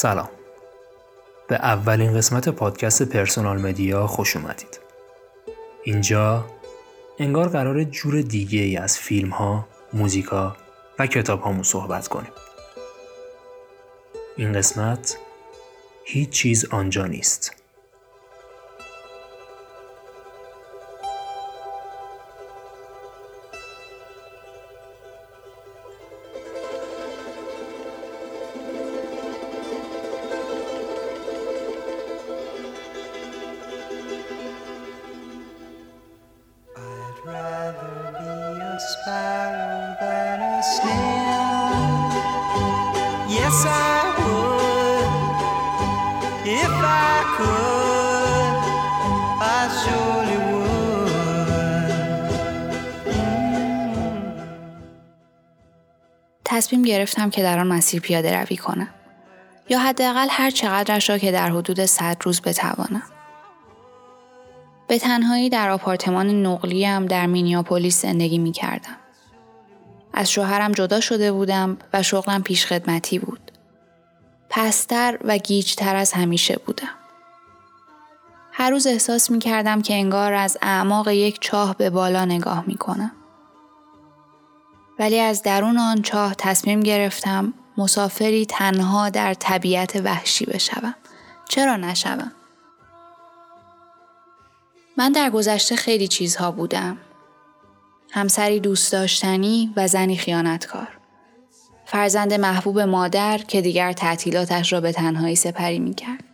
سلام. به اولین قسمت پادکست پرسونال مدیا خوش اومدید. اینجا انگار قرار جور دیگه ای از فیلم ها، موزیکا و کتاب هامون صحبت کنیم. این قسمت هیچ چیز آنجا نیست. گرفتم که در آن مسیر پیاده روی کنم. یا حداقل هر چقدرش را که در حدود 100 روز بتوانم. به تنهایی در آپارتمان نقلیم در مینیاپولیس زندگی می کردم. از شوهرم جدا شده بودم و شغلم پیش خدمتی بود. پستر و گیجتر از همیشه بودم. هر روز احساس می کردم که انگار از اعماق یک چاه به بالا نگاه می کنم. ولی از درون آن چاه تصمیم گرفتم مسافری تنها در طبیعت وحشی بشوم. چرا نشوم؟ من در گذشته خیلی چیزها بودم. همسری دوست داشتنی و زنی خیانتکار. فرزند محبوب مادر که دیگر تعطیلاتش را به تنهایی سپری می کرد.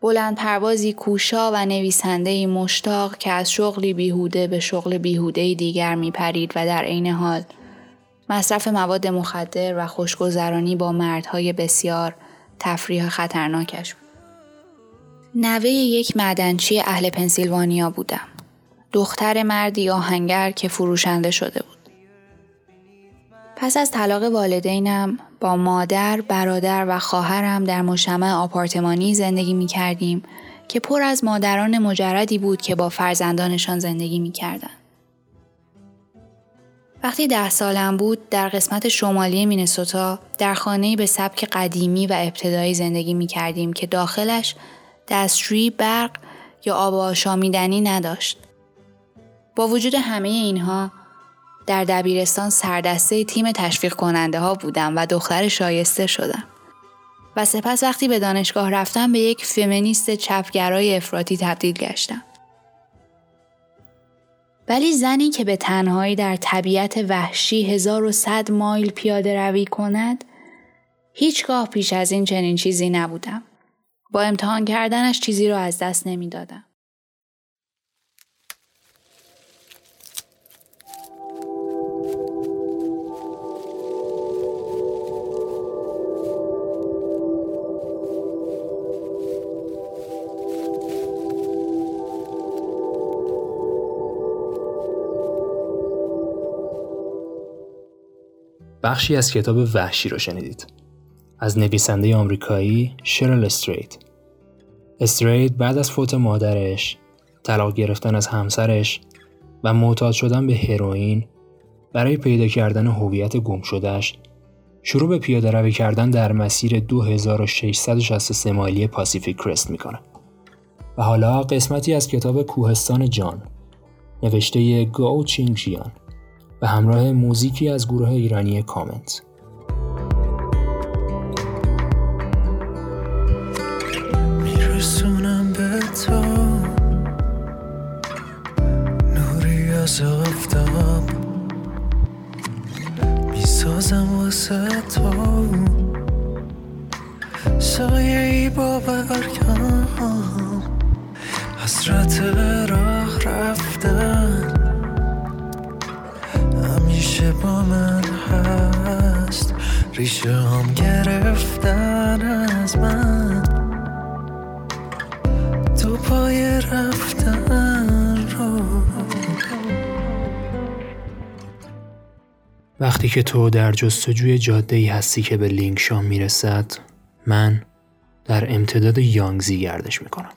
بلند پروازی کوشا و نویسنده مشتاق که از شغلی بیهوده به شغل بیهوده دیگر می پرید و در عین حال مصرف مواد مخدر و خوشگذرانی با مردهای بسیار تفریح خطرناکش بود. نوه یک معدنچی اهل پنسیلوانیا بودم. دختر مردی آهنگر که فروشنده شده بود. پس از طلاق والدینم با مادر، برادر و خواهرم در مجتمع آپارتمانی زندگی می کردیم که پر از مادران مجردی بود که با فرزندانشان زندگی می کردن. وقتی ده سالم بود در قسمت شمالی مینسوتا در خانه‌ای به سبک قدیمی و ابتدایی زندگی می کردیم که داخلش دستشویی برق یا آب آشامیدنی نداشت. با وجود همه اینها در دبیرستان سردسته تیم تشویق کننده ها بودم و دختر شایسته شدم. و سپس وقتی به دانشگاه رفتم به یک فمینیست چپگرای افراطی تبدیل گشتم. ولی زنی که به تنهایی در طبیعت وحشی 1100 مایل پیاده روی کند هیچگاه پیش از این چنین چیزی نبودم. با امتحان کردنش چیزی را از دست نمی‌دادم. بخشی از کتاب وحشی رو شنیدید. از نویسنده آمریکایی شرل استریت. استریت بعد از فوت مادرش، طلاق گرفتن از همسرش و معتاد شدن به هروئین برای پیدا کردن هویت گم شدهش شروع به پیاده روی کردن در مسیر 2663 مایلی پاسیفیک کرست می‌کنه. و حالا قسمتی از کتاب کوهستان جان نوشته گاو چینگ جیان به همراه موزیکی از گروه ایرانی کامنت. میرسونم به تو. نوری از آفتاب. می‌سازم واسه تو. سایه ای با برگم حسرت راه رفتن. همیشه با من هست. ریشه هم گرفتن از من. تو پای رفتن رو. وقتی که تو در جستجوی جاده ای هستی که به لینکشام می‌رسد من در امتداد یانگزی گردش می‌کنم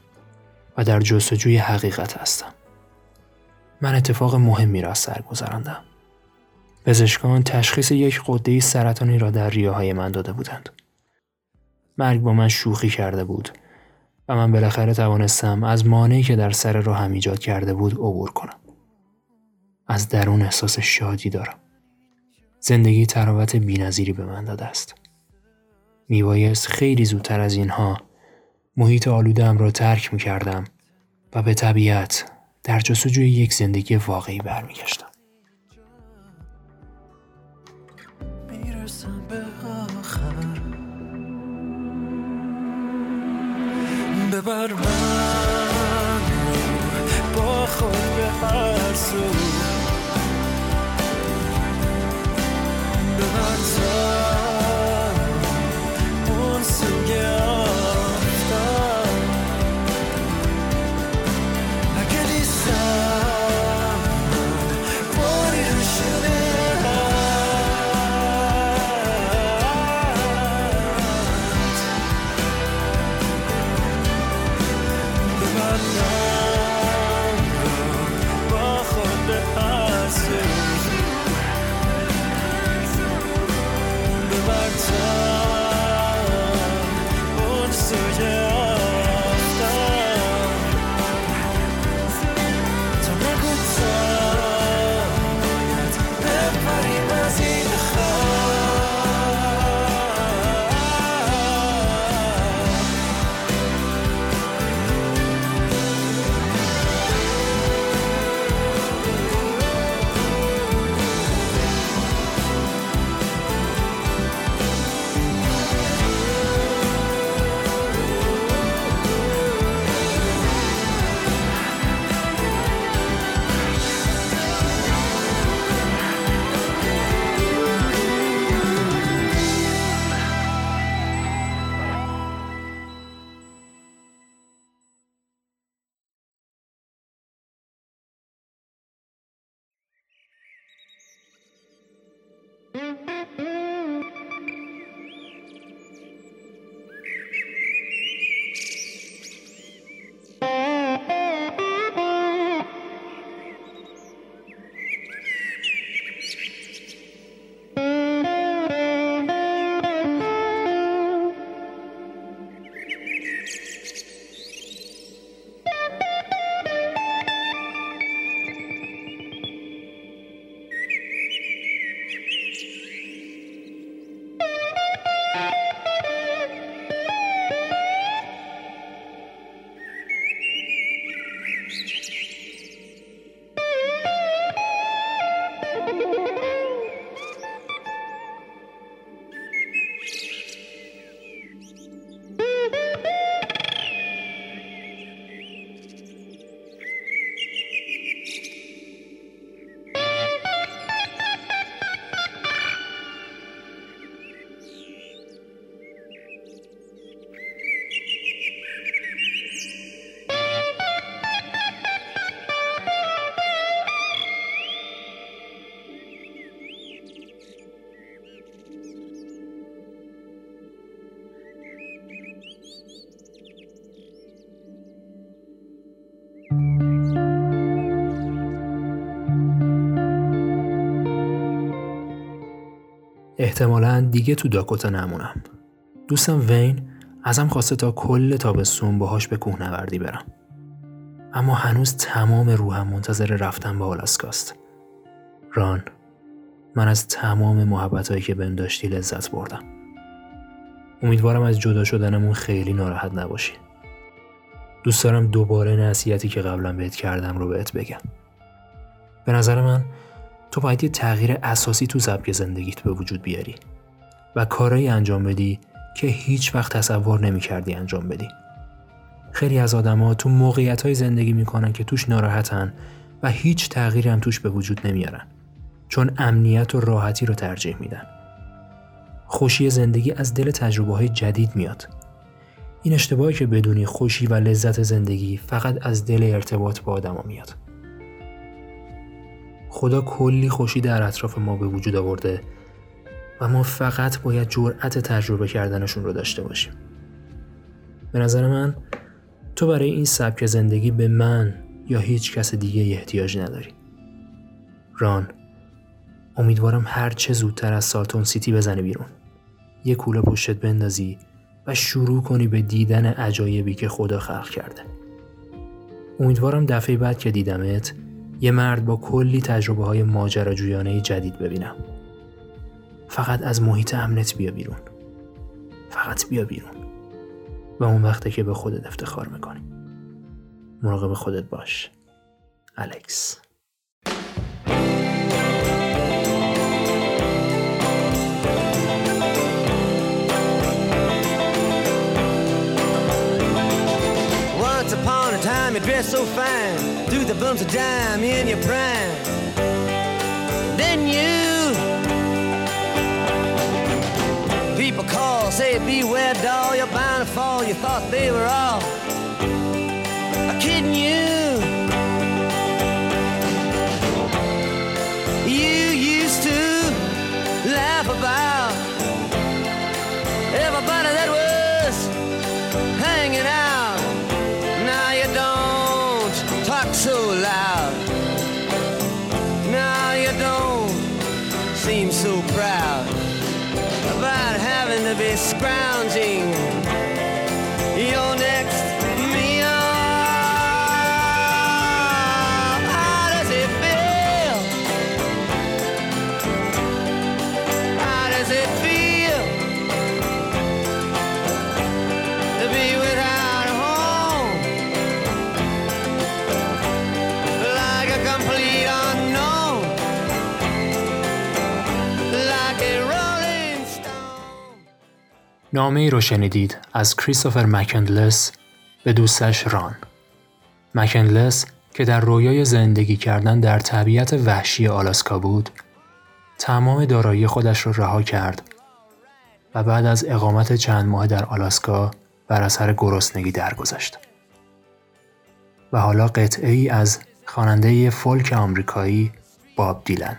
و در جستجوی حقیقت هستم. من اتفاق مهمی را سر گذراندم پزشکان تشخیص یک قده سرطانی را در ریاهای من داده بودند. مرگ با من شوخی کرده بود و من بالاخره توانستم از مانعی که در سر راهم ایجاد کرده بود عبور کنم. از درون احساس شادی دارم. زندگی تراوت بینظیری به من داده است. میبایست خیلی زودتر از اینها محیط آلودم را ترک می کردم و به طبیعت در جستجوی یک زندگی واقعی برمیگشتم. می‌رسم به آخر. ببر من با خود به هر سو. ببر تا اون سوی احتمالا دیگه تو داکوتا نمونم. دوستم وین ازم خواسته تا کل تابستون باهاش به کوهنوردی برم. اما هنوز تمام روحم منتظر رفتن به آلاسکاست. ران من از تمام محبتهایی که بهم داشتی لذت بردم. امیدوارم از جدا شدنمون خیلی ناراحت نباشی. دوست دارم دوباره نصیحتی که قبلا بهت کردم رو بهت بگم. به نظر من تو باید یه تغییر اساسی تو سبک زندگیت به وجود بیاری و کارایی انجام بدی که هیچ وقت تصور نمی کردی انجام بدی. خیلی از آدما تو موقعیت های زندگی می‌کنن که توش ناراحتن و هیچ تغییری هم توش به وجود نمیارن چون امنیت و راحتی رو ترجیح میدن. خوشی زندگی از دل تجربه های جدید میاد. این اشتباهی که بدونی خوشی و لذت زندگی فقط از دل ارتباط با آدما میاد. خدا کلی خوشی در اطراف ما به وجود آورده و ما فقط باید جرأت تجربه کردنشون رو داشته باشیم. به نظر من تو برای این سبک زندگی به من یا هیچ کس دیگه احتیاج نداری. ران امیدوارم هر چه زودتر از سالتون سیتی بزنی بیرون. یه کوله پشتت بندازی و شروع کنی به دیدن عجایبی که خدا خلق کرده. امیدوارم دفعه بعد که دیدمت یه مرد با کلی تجربه های ماجراجویانه جدید ببینم. فقط از محیط امنت بیا بیرون. فقط بیا بیرون. و اون وقته که به خودت افتخار می‌کنی. مراقب خودت باش. الکس time, you dressed so fine, threw the bumps of dime in your prime. Then you, people call, say beware, doll, you're bound to fall. You thought they were all kidding you. You نامه ای رو شنیدید از کریستوفر مکندلس به دوستش ران. مکندلس که در رویای زندگی کردن در طبیعت وحشی آلاسکا بود، تمام دارایی خودش را رها کرد و بعد از اقامت چند ماه در آلاسکا بر اثر گرسنگی درگذشت. و حالا قطعه ای از خواننده فولک آمریکایی باب دیلن.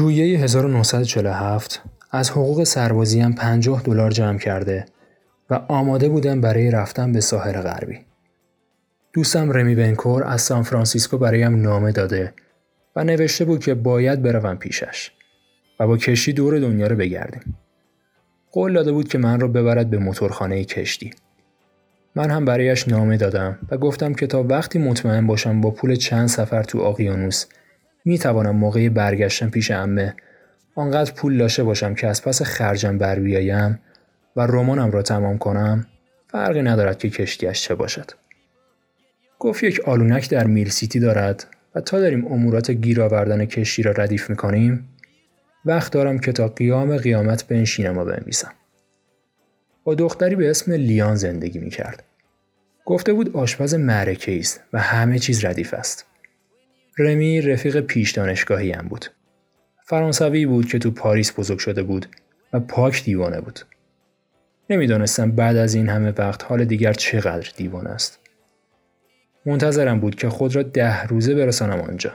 ژوئیه 1947 از حقوق سربازیم 50 دلار جمع کرده و آماده بودم برای رفتن به ساحل غربی. دوستم رمی بنکور از سان فرانسیسکو برایم نامه داده و نوشته بود که باید بروم پیشش و با کشتی دور دنیا رو بگردیم. قول داده بود که من را ببرد به موتورخانه کشتی. من هم برایش نامه دادم و گفتم که تا وقتی مطمئن باشم با پول چند سفر تو اقیانوس می توانم موقع برگشتن پیش امه آنقدر پول داشته باشم که از پس خرجم بر بیایم و رمانم را تمام کنم فرقی ندارد که کشتیش چه باشد. گفت یک آلونک در میل سیتی دارد و تا داریم امورات گیر آوردن کشتی را ردیف می‌کنیم وقت دارم که تا قیام قیامت بنشینم و بنویسم. با دختری به اسم لیان زندگی می‌کرد. گفته بود آشپز معرکه است و همه چیز ردیف است. رمی رفیق پیش دانشگاهی هم بود. فرانسوی بود که تو پاریس بزرگ شده بود و پاک دیوانه بود. نمی‌دانستم بعد از این همه وقت حال دیگر چقدر دیوانه است. منتظرم بود که خود را ده روزه برسانم آنجا.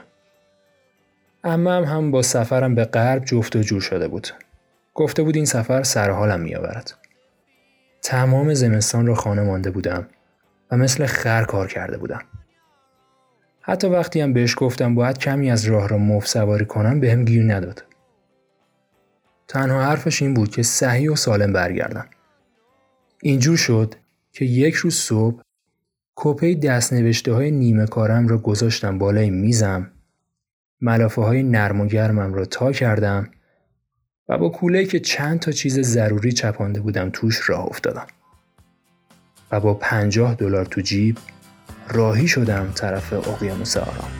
امم هم با سفرم به غرب جفت و جور شده بود. گفته بود این سفر سرحالم میآورد. تمام زمستان را خانه مانده بودم و مثل خر کار کرده بودم. حتی وقتی هم بهش گفتم باید کمی از راه را مفت سواری کنم بهم گیر نداد. تنها حرفش این بود که صحیح و سالم برگردم. اینجور شد که یک روز صبح کپی دست نوشته های نیمه کارم را گذاشتم بالای میزم ملافه های نرم و گرمم را تا کردم و با کوله که چند تا چیز ضروری چپانده بودم توش راه افتادم و با پنجاه دلار تو جیب راهی شدم طرف اقیانوس آرام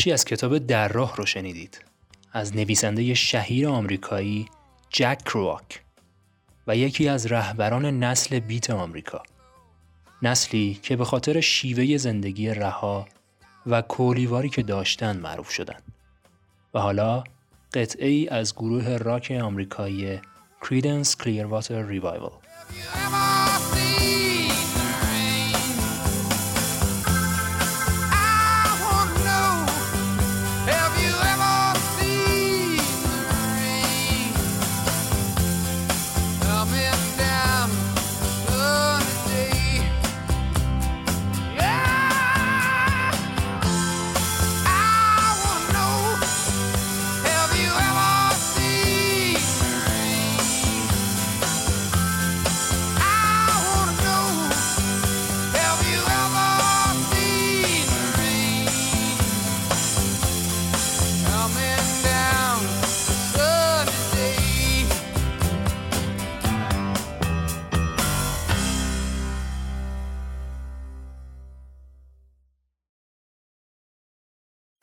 بخشی از کتاب در راه رو شنیدید. از نویسنده شهیر آمریکایی جک کرواک و یکی از رهبران نسل بیت آمریکا. نسلی که به خاطر شیوه زندگی رها و کولیواری که داشتن معروف شدند و حالا قطعه ای از گروه راک آمریکایی Creedence Clearwater Revival.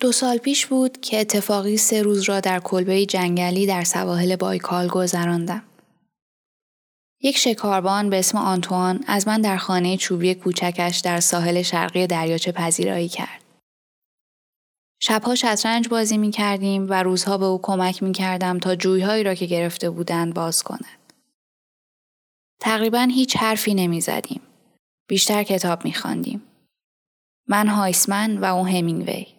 دو سال پیش بود که اتفاقی سه روز را در کلبه جنگلی در سواحل بایکال گذراندم. یک شکاربان به اسم آنتوان از من در خانه چوبی کوچکش در ساحل شرقی دریاچه پذیرایی کرد. شبها شطرنج بازی می کردیم و روزها به او کمک می کردم تا جویهایی را که گرفته بودند باز کند. تقریبا هیچ حرفی نمی زدیم. بیشتر کتاب می خواندیم. من هایسمن و او همینگوی.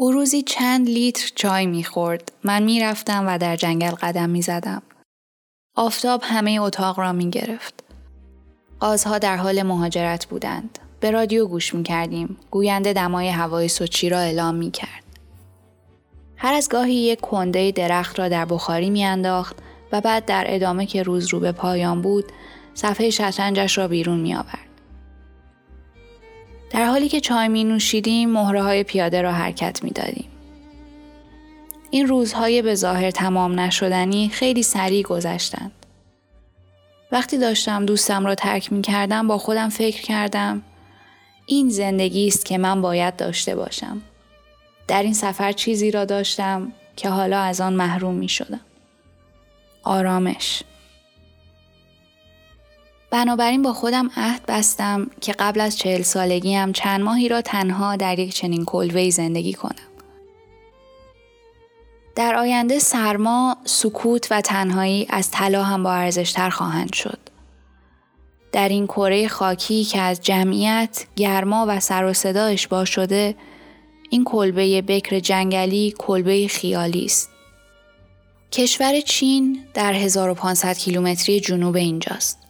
او روزی چند لیتر چای می‌خورد. من می‌رفتم و در جنگل قدم می‌زدم. آفتاب همه اتاق را می گرفت. قازها در حال مهاجرت بودند. به رادیو گوش می کردیم. گوینده دمای هوای سوچی را اعلام می کرد. هر از گاهی یک کنده درخت را در بخاری می انداخت و بعد در ادامه که روز رو به پایان بود صفحه شطرنجش را بیرون می آورد. در حالی که چای می نوشیدیم مهره های پیاده را حرکت می دادیم. این روزهای به ظاهر تمام نشدنی خیلی سریع گذشتند. وقتی داشتم دوستم را ترک می کردم با خودم فکر کردم این زندگی است که من باید داشته باشم. در این سفر چیزی را داشتم که حالا از آن محروم می شدم. آرامش بنابراین با خودم عهد بستم که قبل از چهل سالگیم چند ماهی را تنها در یک چنین کلوهی زندگی کنم. در آینده سرما، سکوت و تنهایی از طلا هم با ارزشتر خواهند شد. در این کره خاکی که از جمعیت، گرما و سر و صدا اشباه شده، این کلبه بکر جنگلی کلبه خیالی است. کشور چین در 1500 کیلومتری جنوب اینجاست.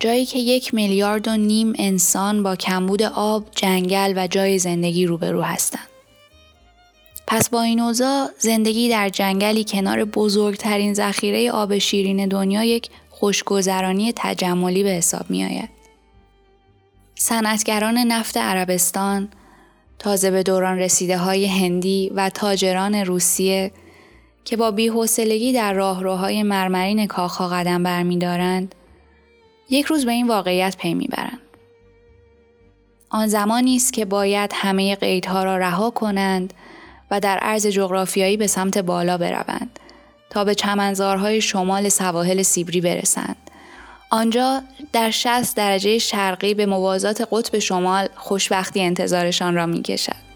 جایی که یک میلیارد و نیم انسان با کمبود آب، جنگل و جای زندگی روبرو هستند. پس با این اوضاع زندگی در جنگلی کنار بزرگترین ذخیره آب شیرین دنیا یک خوشگذرانی تجملی به حساب می آید. صنعتگران نفت عربستان، تازه به دوران رسیده های هندی و تاجران روسیه که با بیحوصلگی در راهروهای مرمرین کاخها قدم برمیدارند یک روز به این واقعیت پی می‌برند. آن زمانی است که باید همه قیدها را رها کنند و در عرض جغرافیایی به سمت بالا بروند تا به چمنزارهای شمال سواحل سیبری برسند. آنجا در 60 درجه شرقی به موازات قطب شمال خوشبختی انتظارشان را می کشد.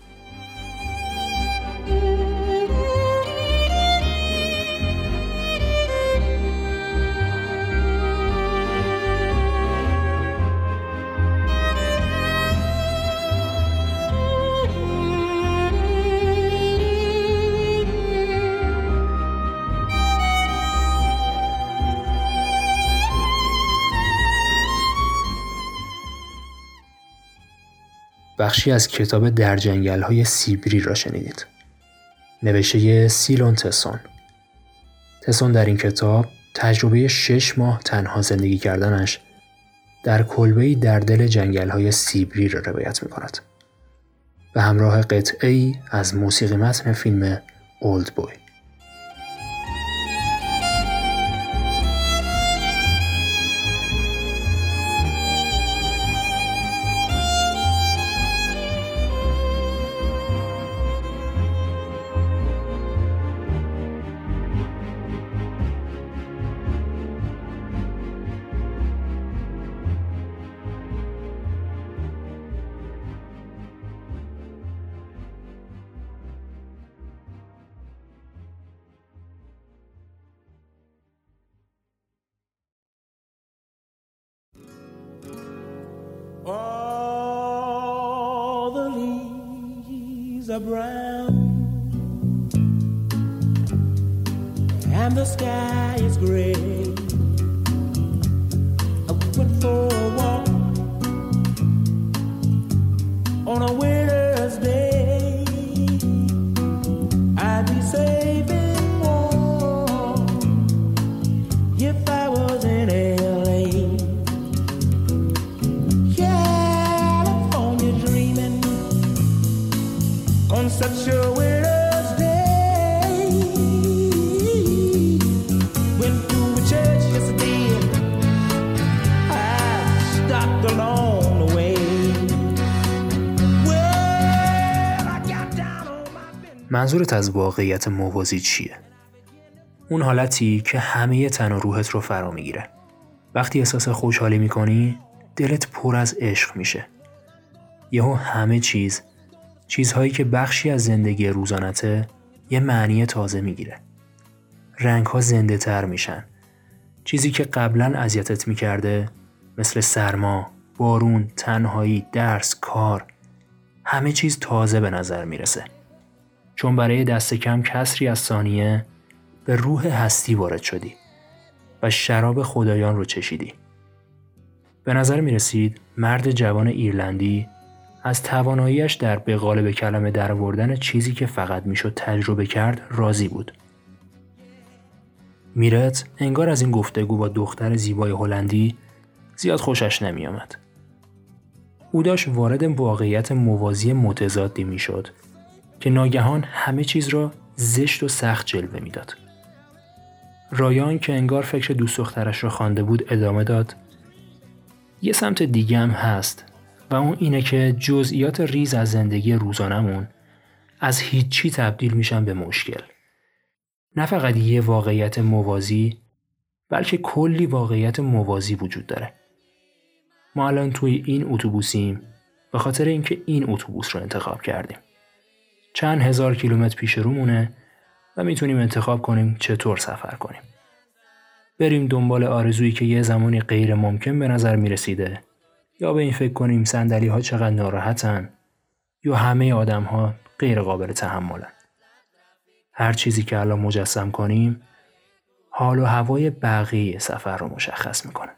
بخشی از کتاب در جنگل های سیبری را شنیدید. نوشته سیلون تسون. تسون در این کتاب تجربه شش ماه تنها زندگی کردنش در کلبه‌ای در دل جنگل های سیبری را روایت می کند. به همراه قطعه از موسیقی متن فیلم اولد بوی. And the sky is gray. Went for a walk on a winter's منظورت از واقعیت موازی چیه؟ اون حالتی که همه تن و روحت رو فرا می‌گیره. وقتی احساس خوشحالی می‌کنی دلت پر از عشق میشه. یهو همه چیز چیزهایی که بخشی از زندگی روزانته یه معنی تازه می‌گیره. رنگها زنده تر میشن. چیزی که قبلا اذیتت می‌کرده مثل سرما، بارون، تنهایی، درس، کار همه چیز تازه به نظر می‌رسه. چون برای دست کم کسری از ثانیه به روح هستی وارد شدی و شراب خدایان رو چشیدی. به نظر می رسید مرد جوان ایرلندی از تواناییش در به قالب کلمه درآوردن چیزی که فقط می‌شد تجربه کرد راضی بود. میرت انگار از این گفتگو با دختر زیبای هلندی زیاد خوشش نمی آمد. او داشت وارد واقعیت موازی متضادی می‌شد که ناگهان همه چیز را زشت و سخت جلوه می‌داد. رایان که انگار فکر دوست دخترش را خوانده بود ادامه داد یه سمت دیگه هم هست و اون اینه که جزئیات ریز از زندگی روزانمون از هیچی تبدیل میشن به مشکل. نه فقط یه واقعیت موازی بلکه کلی واقعیت موازی وجود داره. ما الان توی این اتوبوسیم به خاطر اینکه این اتوبوس رو انتخاب کردیم. چند هزار کیلومتر پیش رومونه و می‌تونیم انتخاب کنیم چطور سفر کنیم. بریم دنبال آرزویی که یه زمانی غیر ممکن به نظر می رسیده یا به این فکر کنیم سندلی ها چقدر ناراحتن یا همه آدم ها غیر قابل تحملن. هر چیزی که الان مجسم کنیم حال و هوای بقیه سفر رو مشخص می‌کنه.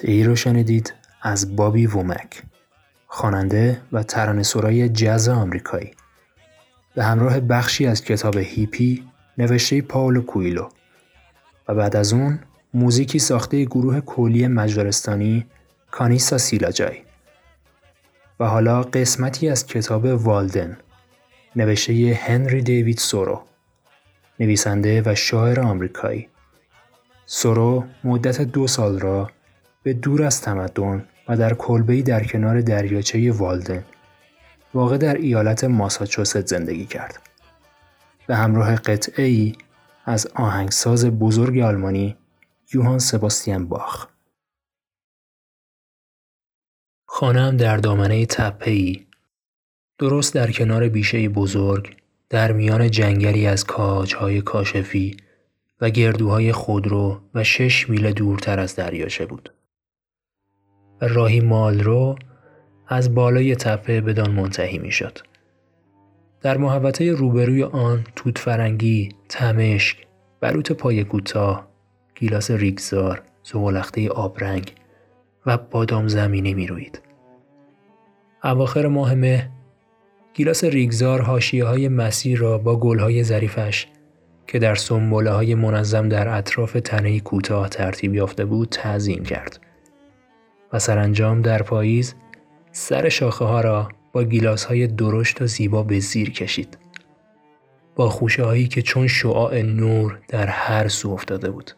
قطعه رو شنیدید از بابی وومک خواننده و ترانه‌سرای جاز آمریکایی. به همراه بخشی از کتاب هیپی نوشته پاولو کویلو و بعد از اون موزیکی ساخته گروه کولی مجارستانی کانیسا سیلاجای. و حالا قسمتی از کتاب والدن نوشته هنری دیوید سورو نویسنده و شاعر آمریکایی. سورو مدت دو سال را به دور از تمدن و در کلبه‌ای در کنار دریاچه والدن واقع در ایالت ماساچوست زندگی کرد. به همراه قطعه ای از آهنگساز بزرگ آلمانی یوهان سباستیان باخ. خانم در دامنه تپه‌ای درست در کنار بیشه بزرگ در میان جنگلی از کاجهای کاشفی و گردوهای خودرو و شش میل دورتر از دریاچه بود. و راهی مال رو از بالای تپه بدان منتهی می شد. در محوطه روبروی آن توت فرنگی، تمشک، بلوط پای کوتاه، گیلاس ریگزار، زغلخته آبرنگ و بادام زمینی می روید. اواخر ماه مه گیلاس ریگزار حاشیه های مسیر را با گلهای ظریفش که در سنبوله های منظم در اطراف تنه کوتاه ترتیب یافته بود تعظیم کرد و سرانجام در پاییز سر شاخه ها را با گیلاس های درشت و زیبا به زیر کشید. با خوشه هایی که چون شعاع نور در هر سو افتاده بود.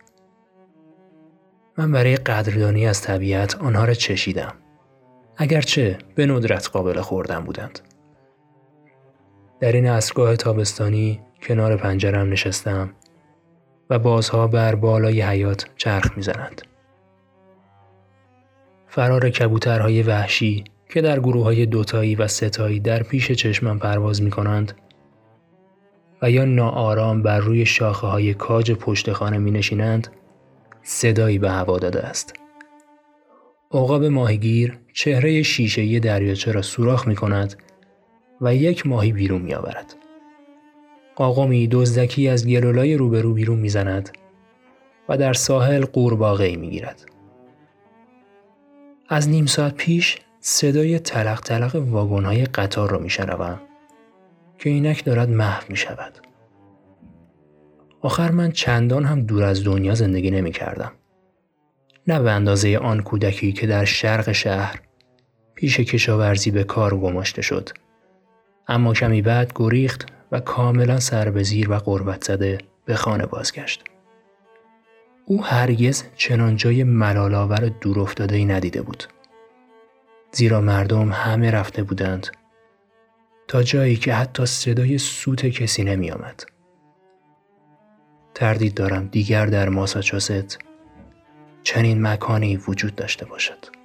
من برای قدردانی از طبیعت آنها را چشیدم. اگرچه به ندرت قابل خوردن بودند. در این اسرگاه تابستانی کنار پنجرم نشستم و بازها بر بالای حیات چرخ می‌زنند. فرار کبوترهای وحشی که در گروه های دوتایی و ستایی در پیش چشمم پرواز می کنند و یا ناآرام بر روی شاخه های کاج پشت خانه می نشینند صدایی به هوا داده است. عقاب ماهیگیر چهره شیشه‌ای دریاچه را سوراخ می کند و یک ماهی بیرون می آورد. قاقمی دزدکی از گلولای روبرو بیرون می‌زند و در ساحل قورباغه می گیرد. از نیم ساعت پیش صدای تلق تلق واگن های قطار را می شنوم که اینک دارد محو می شود. آخر من چندان هم دور از دنیا زندگی نمی کردم. نه به اندازه آن کودکی که در شرق شهر پیش کشاورزی به کار گماشته شد. اما کمی بعد گریخت و کاملا سر به زیر و قربت زده به خانه بازگشت. او هرگز چنان جای ملالآور دور افتاده ندیده بود. زیرا مردم همه رفته بودند تا جایی که حتی صدای سوت کسی نمی آمد. تردید دارم دیگر در ماساچوست چنین مکانی وجود داشته باشد.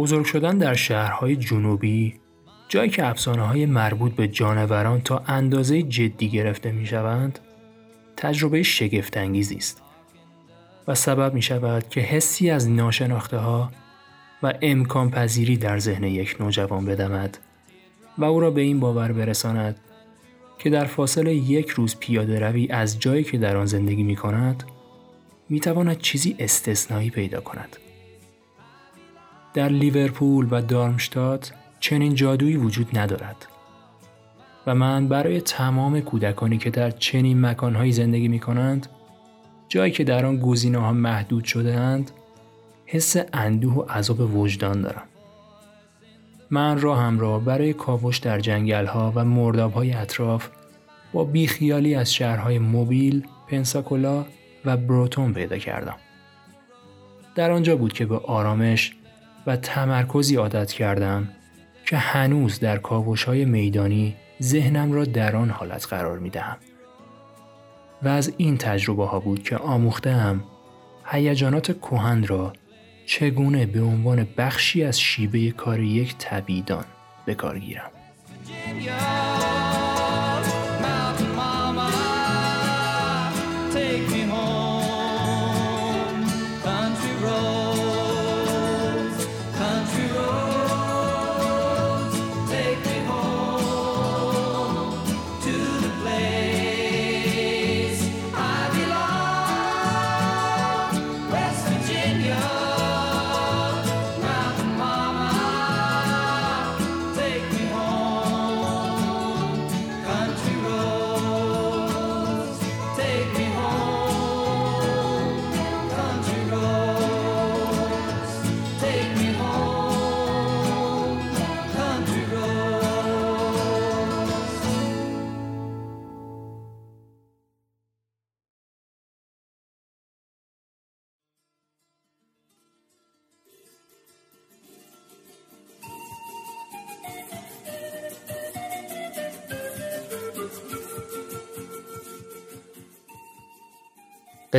بزرگ شدن در شهرهای جنوبی جایی که افسانه های مربوط به جانوران تا اندازه جدی گرفته می شوند تجربه شگفتانگیزی است و سبب می شود که حسی از ناشناخته ها و امکان پذیری در ذهن یک نوجوان بدمد و او را به این باور برساند که در فاصله یک روز پیاده روی از جایی که در آن زندگی می کند می تواند چیزی استثنایی پیدا کند. در لیورپول و دارمشتات چنین جادویی وجود ندارد و من برای تمام کودکانی که در چنین مکانهایی زندگی می کنند جایی که در آن گزینه ها محدود شده اند حس اندوه و عذاب وجدان دارم من راهم را برای کاوش در جنگل ها و مرداب های اطراف با بیخیالی از شهرهای موبیل، پنساکولا و بروتون پیدا کردم. در آنجا بود که به آرامش و تمرکزی عادت کردم که هنوز در کاوش های میدانی ذهنم را در آن حالت قرار می دهم. و از این تجربه ها بود که آموختم هیجانات کهن را چگونه به عنوان بخشی از شیوه کار یک تبیدان به کار گیرم.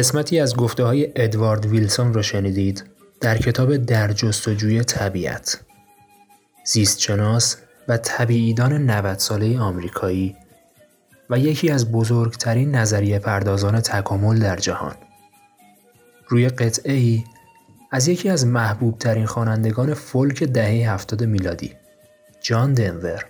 قسمتی از گفته های ادوارد ویلسون را شنیدید در کتاب در جستجوی طبیعت. زیستشناس و طبیعیدان 90 ساله آمریکایی و یکی از بزرگترین نظریه پردازان تکامل در جهان. روی قطعه ای از یکی از محبوب ترین خوانندگان فولک دهه هفتاد میلادی جان دنور.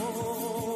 amor.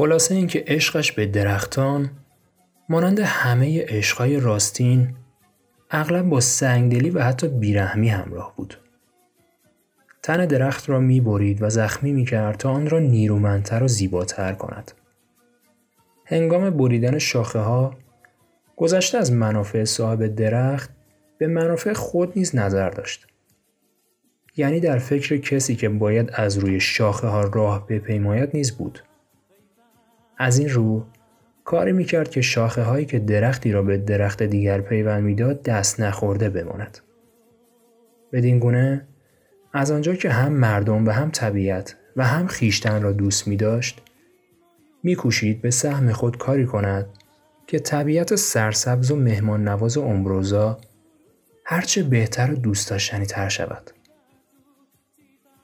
خلاصه اینکه عشقش به درختان مانند همه عشقهای راستین اغلب با سنگدلی و حتی بیرحمی همراه بود. تن درخت را می برید و زخمی می کرد تا آن را نیرومندتر و زیباتر کند. هنگام بریدن شاخه ها گذشته از منافع صاحب درخت به منافع خود نیز نظر داشت. یعنی در فکر کسی که باید از روی شاخه ها راه بپیماید نیز بود. از این رو کاری می‌کرد که شاخه هایی که درختی را به درخت دیگر پیوند می‌داد دست نخورده بماند. بدین گونه از آنجا که هم مردم و هم طبیعت و هم خیشتن را دوست می داشت میکوشید به سهم خود کاری کند که طبیعت سرسبز و مهمان نواز امبروزا هرچه بهتر و دوست داشتنی تر شود.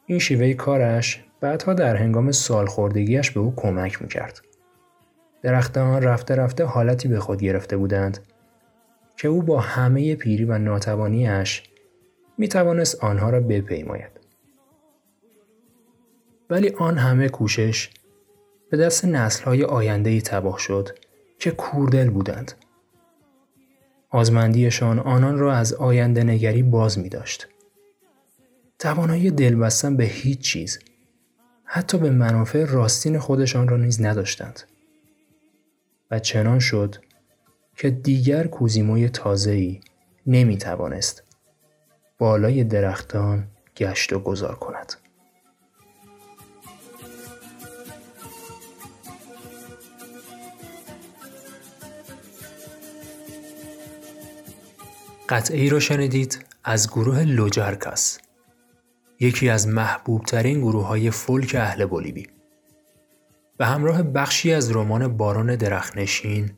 این شیوه کارش بعدها در هنگام سالخوردگیش به او کمک می‌کرد. درختان رفته رفته حالتی به خود گرفته بودند که او با همه پیری و ناتوانیش می توانست آنها را بپیماید. ولی آن همه کوشش به دست نسلهای آینده تباه شد که کوردل بودند. آزمندیشان آنان را از آینده نگری باز می داشت. توانایی دل بستن به هیچ چیز حتی به منافع راستین خودشان را نیز نداشتند و چنان شد که دیگر کوزیموی تازه‌ای نمی توانست بالای درختان گشت و گذار کند. قطعه ای را شنیدید از گروه Los Kjarkas یکی از محبوب ترین گروه های فولک اهل بولیوی به همراه بخشی از رمان بارون درخت‌نشین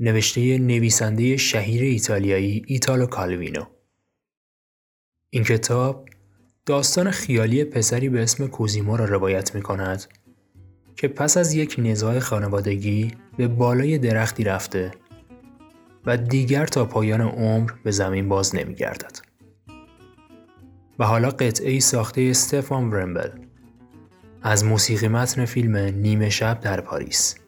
نوشته نویسنده شهیر ایتالیایی ایتالو کالوینو این کتاب داستان خیالی پسری به اسم کوزیمو را روایت می کند که پس از یک نزاع خانوادگی به بالای درختی رفته و دیگر تا پایان عمر به زمین باز نمی گردد. و حالا قطعه ای ساخته استفان ورمبل از موسیقی متن فیلم نیمه شب در پاریس.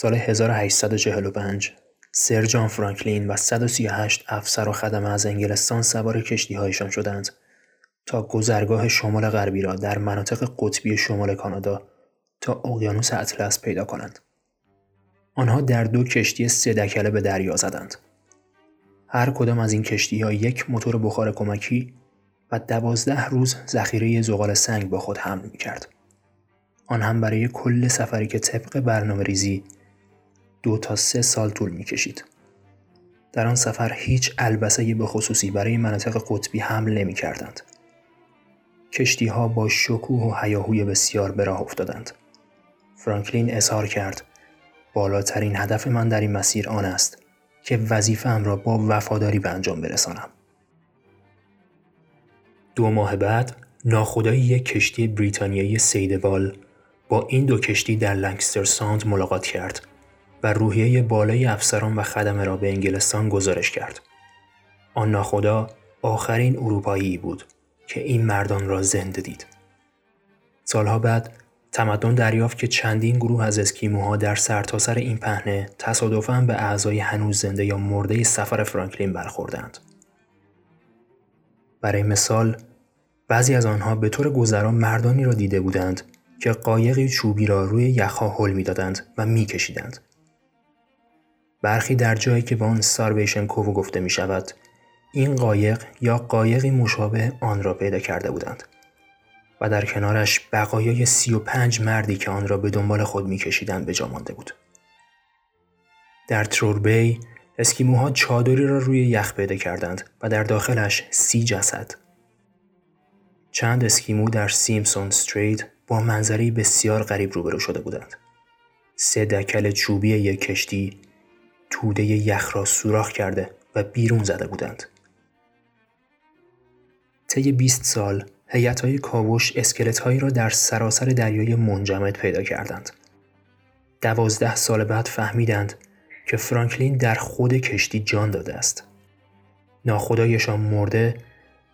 سال 1845 سر جان فرانکلین و 138 افسر و خدمه از انگلستان سوار کشتیهایشان شدند تا گذرگاه شمال غربی را در مناطق قطبی شمال کانادا تا اقیانوس اطلس پیدا کنند. آنها در دو کشتی سه دکله به دریا زدند. هر کدام از این کشتی ها یک موتور بخار کمکی و دوازده روز ذخیره زغال سنگ با خود حمل می کرد. آن هم برای کل سفری که طبق برنامه ریزی دو تا سه سال طول می کشید. در آن سفر هیچ البسه به خصوصی برای مناطق قطبی حمل نمی کردند. کشتی ها با شکوه و هیاهوی بسیار به راه افتادند. فرانکلین اظهار کرد بالاترین هدف من در این مسیر آن است که وظیفه‌ام را با وفاداری به انجام برسانم. دو ماه بعد ناخدایی یک کشتی بریتانیایی سیدوال با این دو کشتی در لنکستر ساند ملاقات کرد و روحیه بالای افسران و خدمه را به انگلستان گزارش کرد. آن ناخدا آخرین اروپایی بود که این مردان را زنده دید. سالها بعد تمدن دریافت که چندین گروه از اسکیموها در سرتاسر سر این پهنه تصادفاً به اعضای هنوز زنده یا مرده سفر فرانکلین برخوردند. برای مثال بعضی از آنها به طور گذرا مردانی را دیده بودند که قایقی چوبی را روی یخها حل می‌دادند و میکشیدند. برخی در جایی که به آن ساربیشن کوو گفته می شود این قایق یا قایقی مشابه آن را پیدا کرده بودند و در کنارش بقایای سی و پنج مردی که آن را به دنبال خود میکشیدند به جا مانده بود. در تروربی اسکیموها چادری را روی یخ پیدا کردند و در داخلش سی جسد. چند اسکیمو در سیمسون استریت با منظری بسیار غریب روبرو شده بودند. سه دکل چوبی یک کشتی توده یخ را سوراخ کرده و بیرون زده بودند. طی 20 سال های کاوش هایی را در سراسر دریای منجمد پیدا کردند. دوازده سال بعد فهمیدند که فرانکلین در خود کشتی جان داده است. ناخدایشان مرده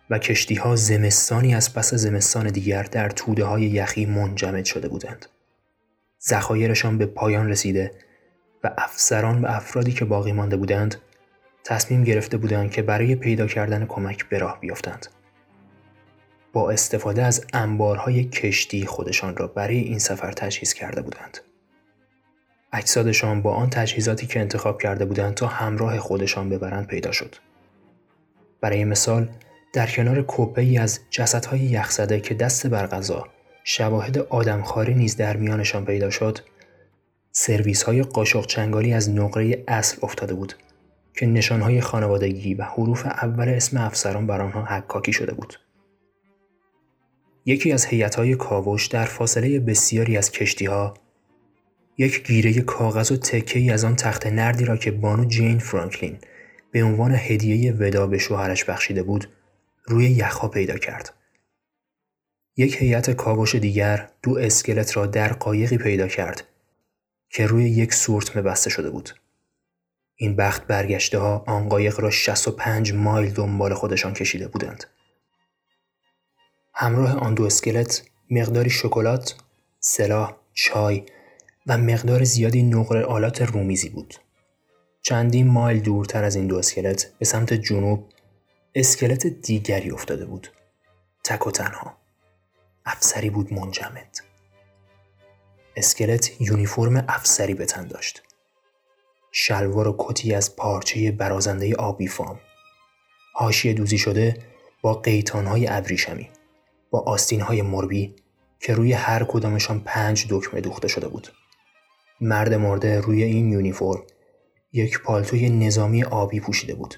و کشتی ها زمستانی از پس زمستان دیگر در توده های یخی منجمد شده بودند. ذخایرشان به پایان رسیده و افسران و افرادی که باقی مانده بودند تصمیم گرفته بودند که برای پیدا کردن کمک به راه بیفتند. با استفاده از انبارهای کشتی خودشان را برای این سفر تجهیز کرده بودند. اجسادشان با آن تجهیزاتی که انتخاب کرده بودند تا همراه خودشان ببرند پیدا شد. برای مثال در کنار کپه ای از جسدهای یخزده که دست بر غذا شواهد آدمخواری نیز در میانشان پیدا شد سرویس های قاشق چنگالی از نقره اصل افتاده بود که نشانهای خانوادگی و حروف اول اسم افسران بر آنها حکاکی شده بود. یکی از هیئت‌های کاوش در فاصله بسیاری از کشتیها یک گیره کاغذ و تکه‌ای از آن تخت نردی را که بانو جین فرانکلین به عنوان هدیه ودا به شوهرش بخشیده بود روی یخها پیدا کرد. یک هیئت کاوش دیگر دو اسکلت را در قایقی پیدا کرد که روی یک سورتمه بسته شده بود. این بخت برگشته ها آن قایق را 65 مایل دنبال خودشان کشیده بودند. همراه آن دو اسکلت مقداری شکلات، سلاح، چای و مقدار زیادی نقره آلات رومیزی بود. چندین مایل دورتر از این دو اسکلت به سمت جنوب اسکلت دیگری افتاده بود. تک و تنها. افسری بود منجمد. اسکلت یونیفرم افسری به تن داشت. شلوار و کتی از پارچه برازنده آبی فام. حاشیه دوزی شده با قیتانهای ابریشمی. با آستینهای مربی که روی هر کدامشان پنج دکمه دوخته شده بود. مرد مرده روی این یونیفرم یک پالتوی نظامی آبی پوشیده بود.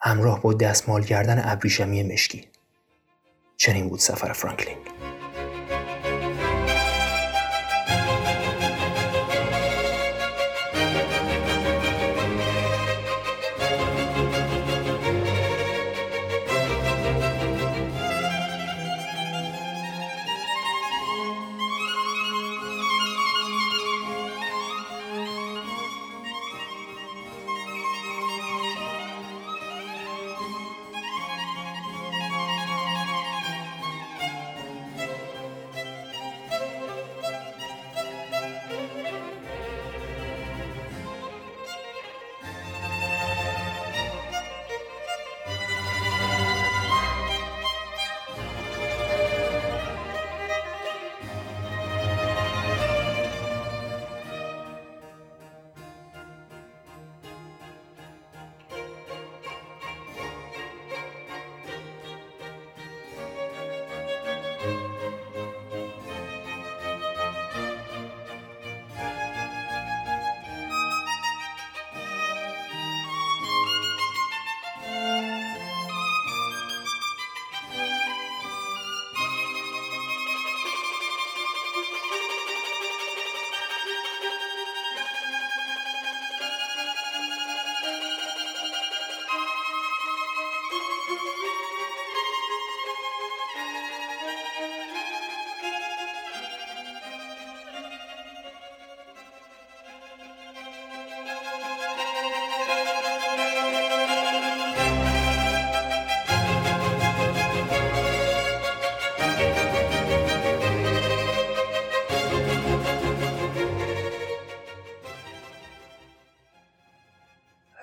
همراه با دستمال کردن ابریشمی مشکی. چنین بود سفر فرانکلین.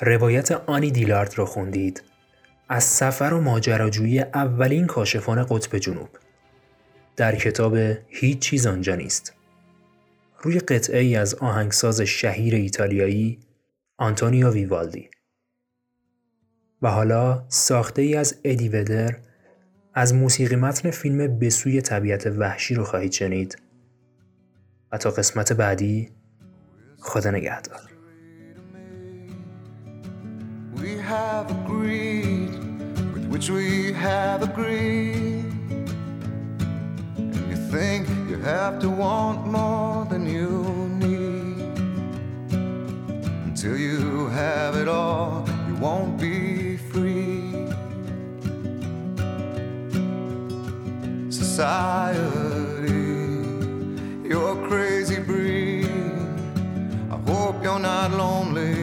روایت آنی دیلارد را خوندید. از سفر و ماجراجویی اولین کاشفان قطب جنوب. در کتاب هیچ چیز آنجا نیست. روی قطعه ای از آهنگساز شهیر ایتالیایی آنتونیو ویوالدی. و حالا ساخته ای از ادی ودر از موسیقی متن فیلم به سوی طبیعت وحشی رو خواهید شنید. و تا قسمت بعدی خدا نگهدار. We have agreed, with which we have agreed. And you think you have to want more than you need. Until you have it all, you won't be free. Society, you're crazy breed. I hope you're not lonely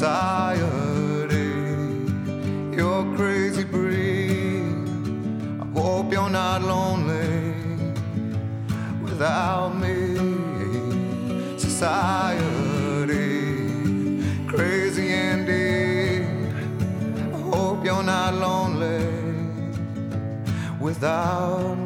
Society, you're crazy breed. I hope you're not lonely without me. Society, crazy indeed. I hope you're not lonely without me.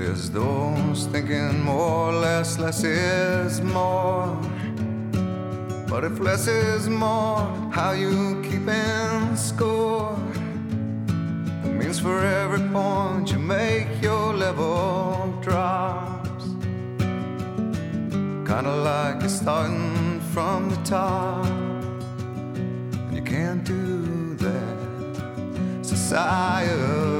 There's those thinking more, less, less is more. But if less is more, how you keeping score? It means for every point you make, your level drops. Kinda like you're starting from the top. And you can't do that. Society,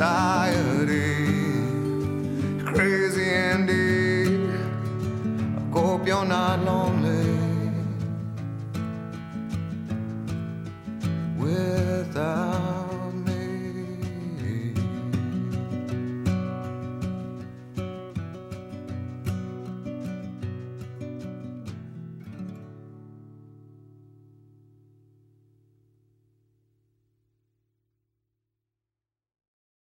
Society, crazy indeed. I hope you're not lonely